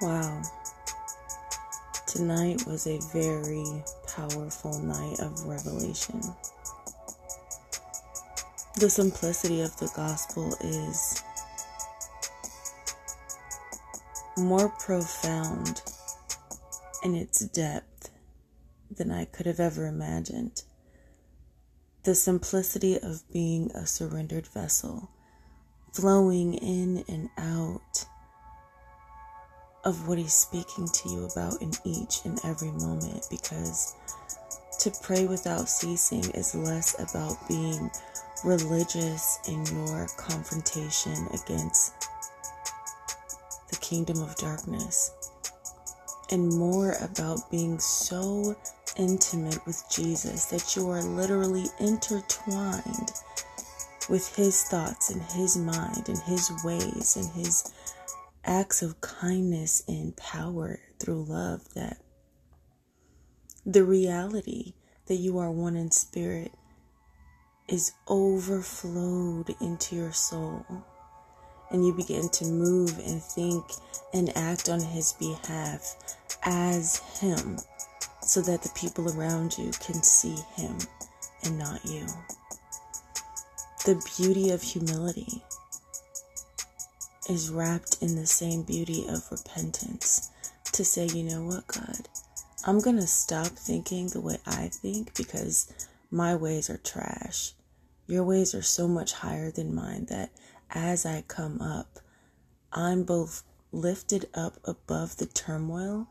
Wow. Tonight was a very powerful night of revelation. The simplicity of the gospel is more profound in its depth than I could have ever imagined. The simplicity of being a surrendered vessel, flowing in and out of what He's speaking to you about in each and every moment because to pray without ceasing is less about being religious in your confrontation against the kingdom of darkness and more about being so intimate with Jesus that you are literally intertwined with his thoughts and his mind and his ways and his acts of kindness and power through love that the reality that you are one in spirit is overflowed into your soul and you begin to move and think and act on his behalf as him so that the people around you can see him and not you. The beauty of humility is wrapped in the same beauty of repentance to say, you know what, God, I'm going to stop thinking the way I think because my ways are trash. Your ways are so much higher than mine that as I come up, I'm both lifted up above the turmoil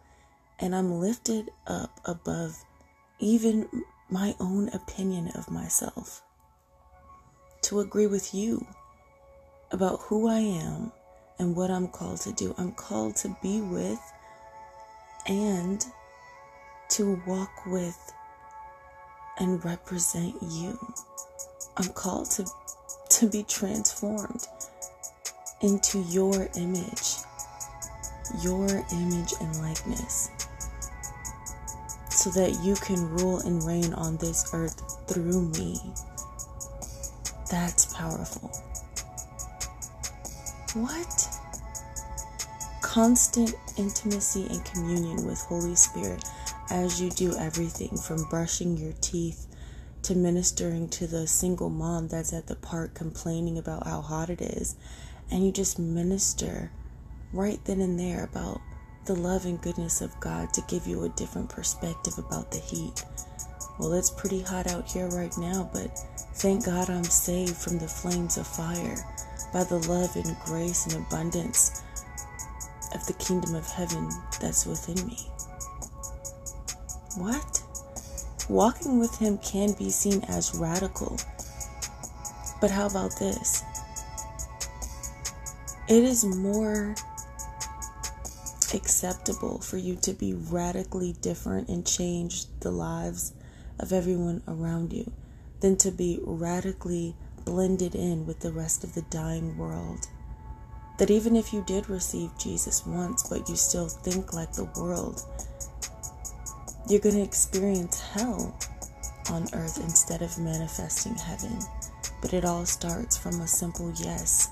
and I'm lifted up above even my own opinion of myself. To agree with you about who I am and what I'm called to do. I'm called to be with and to walk with and represent you. I'm called to to be transformed into your image, your image and likeness, so that you can rule and reign on this earth through me. That's powerful. What? Constant intimacy and communion with Holy Spirit as you do everything from brushing your teeth to ministering to the single mom that's at the park complaining about how hot it is. And you just minister right then and there about the love and goodness of God to give you a different perspective about the heat. Well, it's pretty hot out here right now, but thank God I'm saved from the flames of fire by the love and grace and abundance of the kingdom of heaven that's within me. What? Walking with Him can be seen as radical. But how about this? It is more acceptable for you to be radically different and change the lives of everyone around you than to be radically blended in with the rest of the dying world. That even if you did receive Jesus once, but you still think like the world, you're going to experience hell on earth instead of manifesting heaven. But it all starts from a simple yes.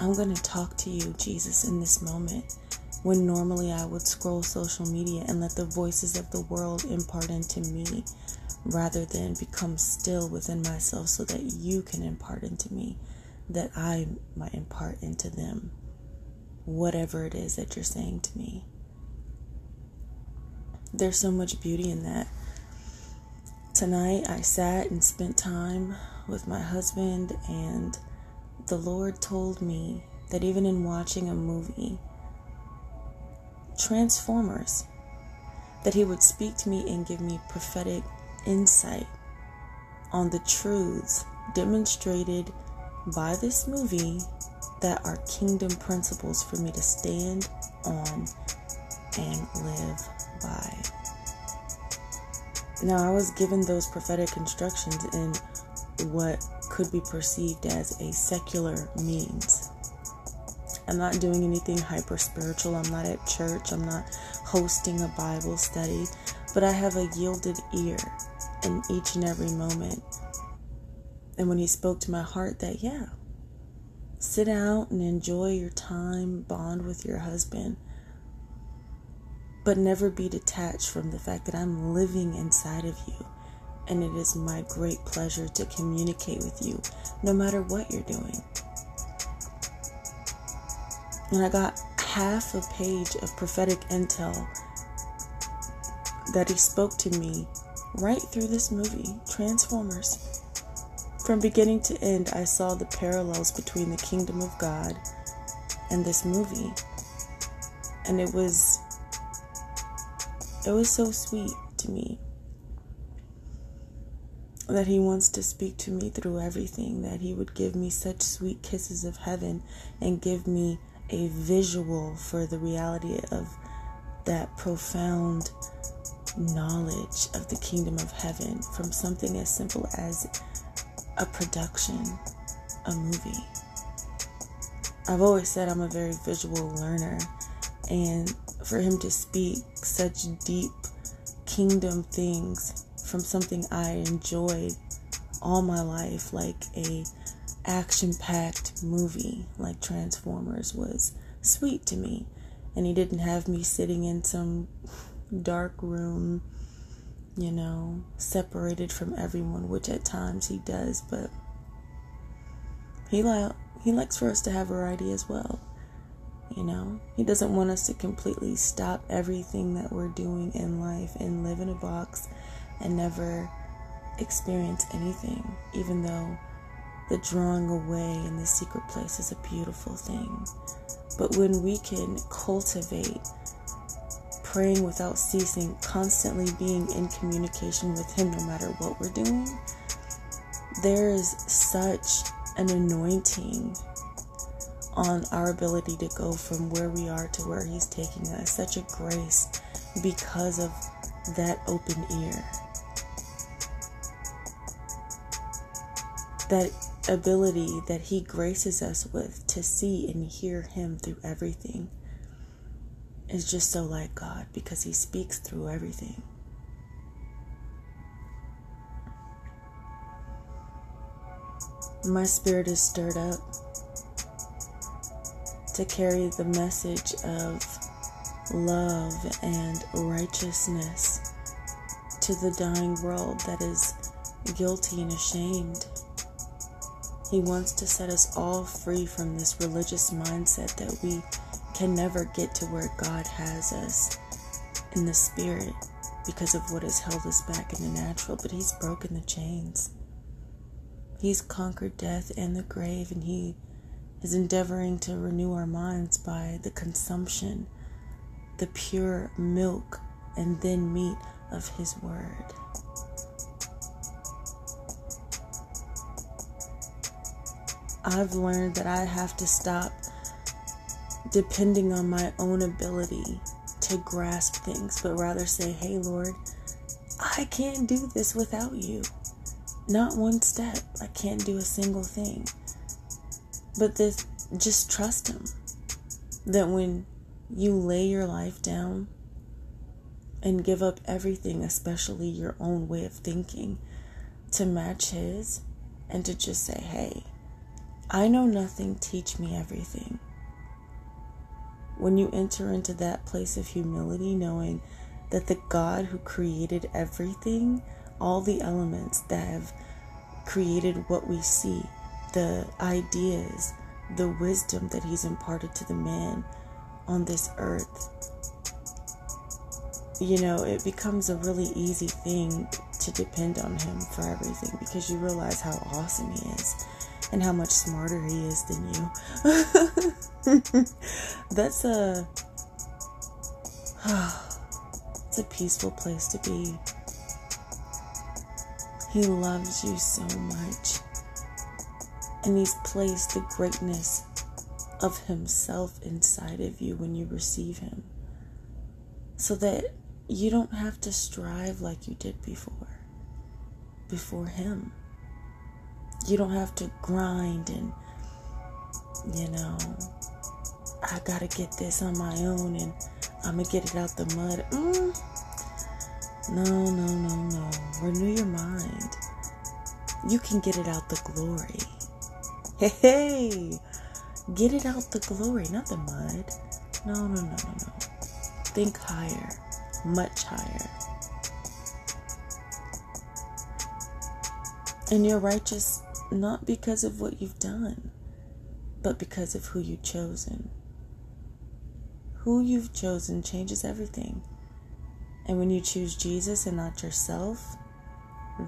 I'm going to talk to you, Jesus, in this moment. When normally I would scroll social media and let the voices of the world impart into me rather than become still within myself so that you can impart into me, that I might impart into them whatever it is that you're saying to me. There's so much beauty in that. Tonight I sat and spent time with my husband, and the Lord told me that even in watching a movie, Transformers, that He would speak to me and give me prophetic insight on the truths demonstrated by this movie that are kingdom principles for me to stand on and live by. Now, I was given those prophetic instructions in what could be perceived as a secular means. I'm not doing anything hyper spiritual. I'm not at church. I'm not hosting a Bible study. But I have a yielded ear in each and every moment. And when he spoke to my heart that, yeah, sit out and enjoy your time, bond with your husband. but never be detached from the fact that I'm living inside of you. And it is my great pleasure to communicate with you no matter what you're doing. And I got half a page of prophetic intel that he spoke to me right through this movie, Transformers. From beginning to end, I saw the parallels between the kingdom of God and this movie. And it was it was so sweet to me that he wants to speak to me through everything, that he would give me such sweet kisses of heaven and give me a visual for the reality of that profound knowledge of the kingdom of heaven from something as simple as a production, a movie. I've always said I'm a very visual learner, and for him to speak such deep kingdom things from something I enjoyed all my life, like a action-packed movie like Transformers, was sweet to me. And he didn't have me sitting in some dark room, you know, separated from everyone, which at times he does, but he li- he likes for us to have variety as well. You know, he doesn't want us to completely stop everything that we're doing in life and live in a box and never experience anything, even though the drawing away in the secret place is a beautiful thing. But when we can cultivate praying without ceasing, constantly being in communication with Him no matter what we're doing, there is such an anointing on our ability to go from where we are to where He's taking us. Such a grace because of that open ear. That ability that He graces us with to see and hear Him through everything is just so like God because He speaks through everything. My spirit is stirred up to carry the message of love and righteousness to the dying world that is guilty and ashamed. He wants to set us all free from this religious mindset that we can never get to where God has us in the spirit because of what has held us back in the natural, but He's broken the chains. He's conquered death and the grave, and He is endeavoring to renew our minds by the consumption, the pure milk and then meat of His Word. I've learned that I have to stop depending on my own ability to grasp things, but rather say, Hey, Lord, I can't do this without you. Not one step. I can't do a single thing. But this, just trust Him. That when you lay your life down and give up everything, especially your own way of thinking, to match His, and to just say, Hey, I know nothing, teach me everything when you enter into that place of humility, knowing that the God who created everything, all the elements that have created what we see, the ideas, the wisdom that He's imparted to the man on this earth, you know, it becomes a really easy thing to depend on Him for everything because you realize how awesome He is and how much smarter he is than you. That's a it's a peaceful place to be. He loves you so much. And he's placed the greatness of himself inside of you when you receive him. So that you don't have to strive like you did before. Before him you don't have to grind and you know i gotta get this on my own and i'm gonna get it out the mud. Mm. no no no no. Renew your mind. You can get it out the glory. Hey, hey. Get it out the glory not the mud. No no no no no. Think higher, much higher. And you're righteous not because of what you've done, but because of who you've chosen. Who you've chosen changes everything. And when you choose Jesus and not yourself,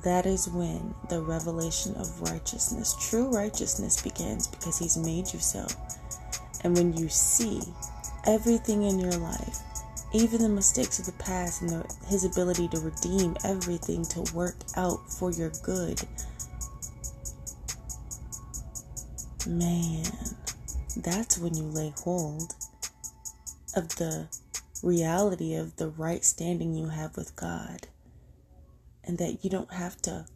that is when the revelation of righteousness, true righteousness, begins because He's made you so. And when you see everything in your life, even the mistakes of the past and the, His ability to redeem everything to work out for your good, man, that's when you lay hold of the reality of the right standing you have with God and that you don't have to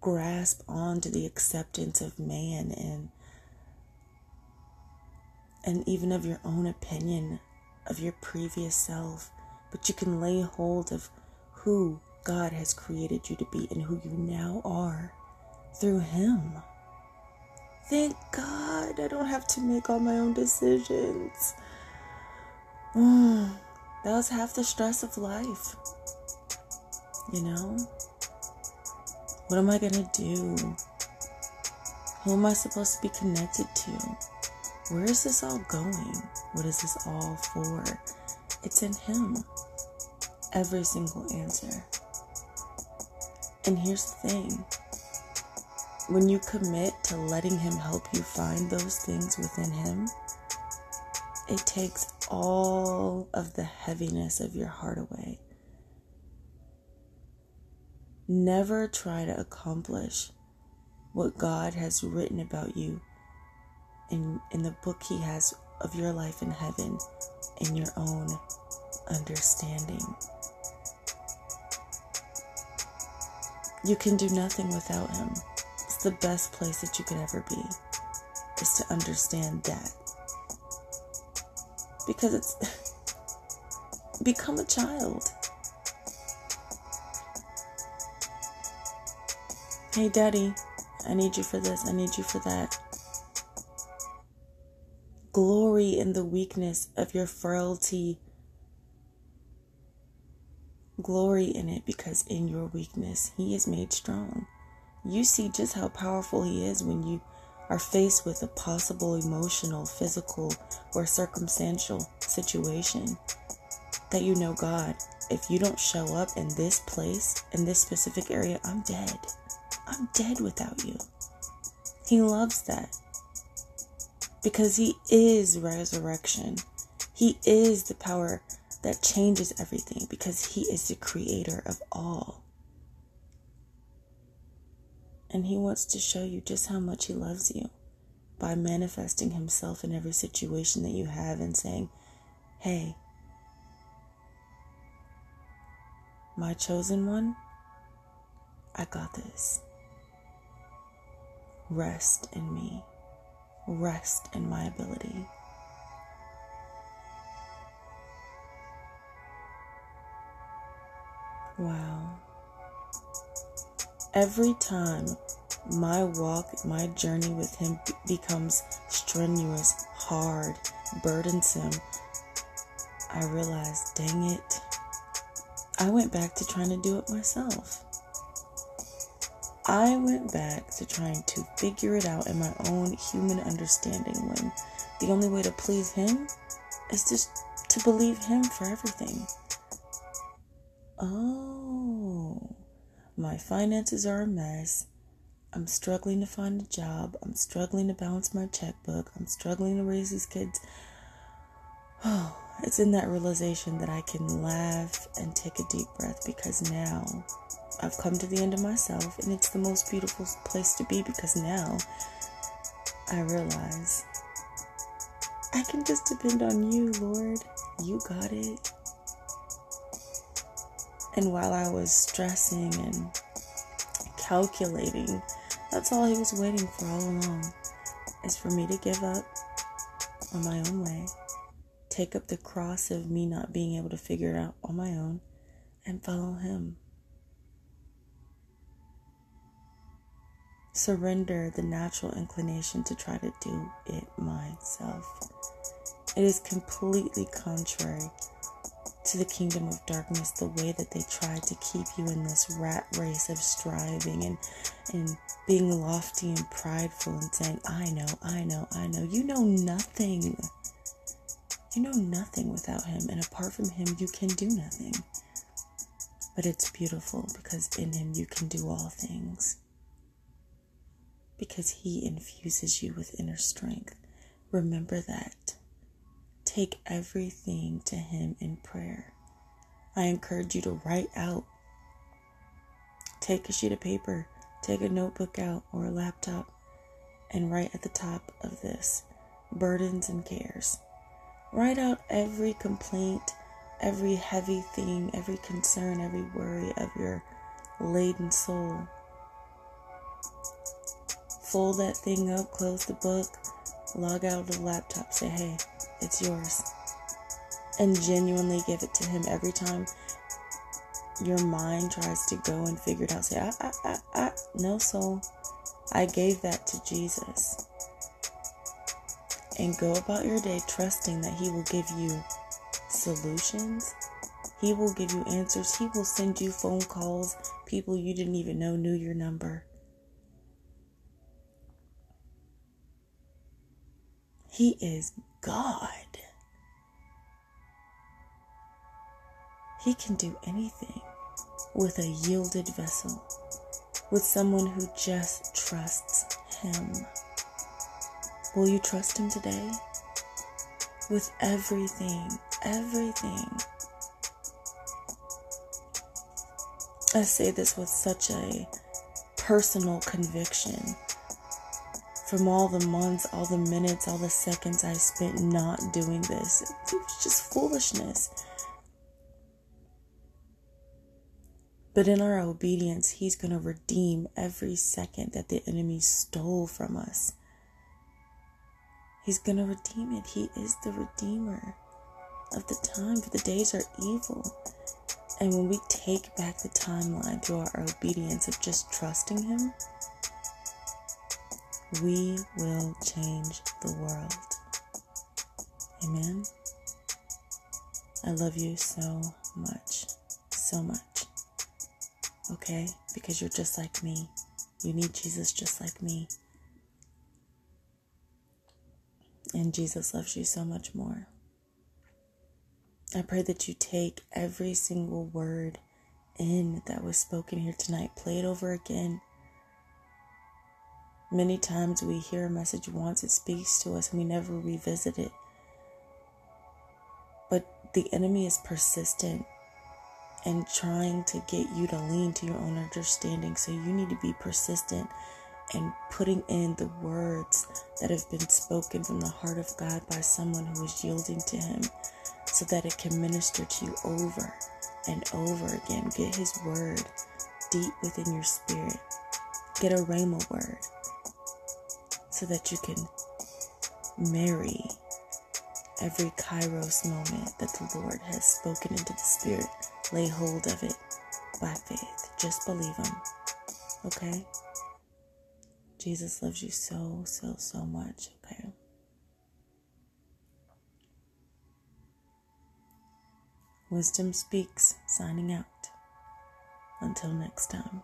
grasp onto the acceptance of man and and even of your own opinion of your previous self but you can lay hold of who God has created you to be and who you now are through him thank God I don't have to make all my own decisions mm, that was half the stress of life you know what am I gonna do? Who am I supposed to be connected to? Where is this all going? What is this all for? It's in Him. Every single answer. And here's the thing when you commit to letting Him help you find those things within Him, it takes all of the heaviness of your heart away. Never try to accomplish what God has written about you in, in the book He has of your life in heaven in your own understanding. You can do nothing without Him. The best place that you could ever be, is to understand that. Because it's become a child. Hey, Daddy, I need you for this, I need you for that. Glory in the weakness of your frailty. Glory in it because in your weakness, He is made strong. You see just how powerful He is when you are faced with a possible emotional, physical, or circumstantial situation that you know God, if you don't show up in this place, in this specific area, I'm dead. I'm dead without you. He loves that because He is resurrection. He is the power that changes everything because He is the creator of all. And He wants to show you just how much He loves you by manifesting Himself in every situation that you have and saying, Hey, my chosen one, I got this. Rest in me. Rest in my ability. Wow. Every time my walk, my journey with Him becomes strenuous, hard, burdensome, I realize, dang it, I went back to trying to do it myself. I went back to trying to figure it out in my own human understanding when the only way to please Him is just to believe Him for everything. Oh, my finances are a mess. I'm struggling to find a job. I'm struggling to balance my checkbook. I'm struggling to raise these kids. Oh, it's in that realization that I can laugh and take a deep breath because now I've come to the end of myself, and it's the most beautiful place to be because now I realize I can just depend on you, Lord. You got it. And while I was stressing and calculating, that's all He was waiting for all along is for me to give up on my own way, take up the cross of me not being able to figure it out on my own, and follow Him. surrender the natural inclination to try to do it myself. It is completely contrary to the kingdom of darkness the way that they tried to keep you in this rat race of striving and and being lofty and prideful and saying i know i know i know. You know nothing. You know nothing without him and apart from him you can do nothing. But it's beautiful because in him you can do all things. Because he infuses you with inner strength. Remember that Take everything to Him in prayer. I encourage you to write out. Take a sheet of paper, take a notebook out or a laptop, and write at the top of this burdens and cares. Write out every complaint, every heavy thing, every concern, every worry of your laden soul. Fold that thing up, close the book, log out of the laptop, say, hey, it's yours. And genuinely give it to Him every time your mind tries to go and figure it out. Say, ah, ah, ah, ah. No, soul. I gave that to Jesus. And go about your day trusting that He will give you solutions. He will give you answers. He will send you phone calls, people you didn't even know knew your number. He is God. He can do anything with a yielded vessel, with someone who just trusts Him. Will you trust Him today? With everything, everything. I say this with such a personal conviction from all the months, all the minutes, all the seconds I spent not doing this. It was just foolishness. But in our obedience, He's going to redeem every second that the enemy stole from us. He's going to redeem it. He is the Redeemer of the time, for the days are evil. And when we take back the timeline through our obedience of just trusting Him, we will change the world. Amen. I love you so much, so much. Okay? Because you're just like me. You need Jesus just like me. And Jesus loves you so much more. I pray that you take every single word in that was spoken here tonight, play it over again Many times we hear a message once, it speaks to us, and we never revisit it. But the enemy is persistent and trying to get you to lean to your own understanding. So you need to be persistent and putting in the words that have been spoken from the heart of God by someone who is yielding to Him so that it can minister to you over and over again. Get His word deep within your spirit. Get a rhema word so that you can marry every kairos moment that the Lord has spoken into the Spirit. Lay hold of it by faith. Just believe Him. Okay? Jesus loves you so, so, so much. Okay? Wisdom Speaks, signing out. Until next time.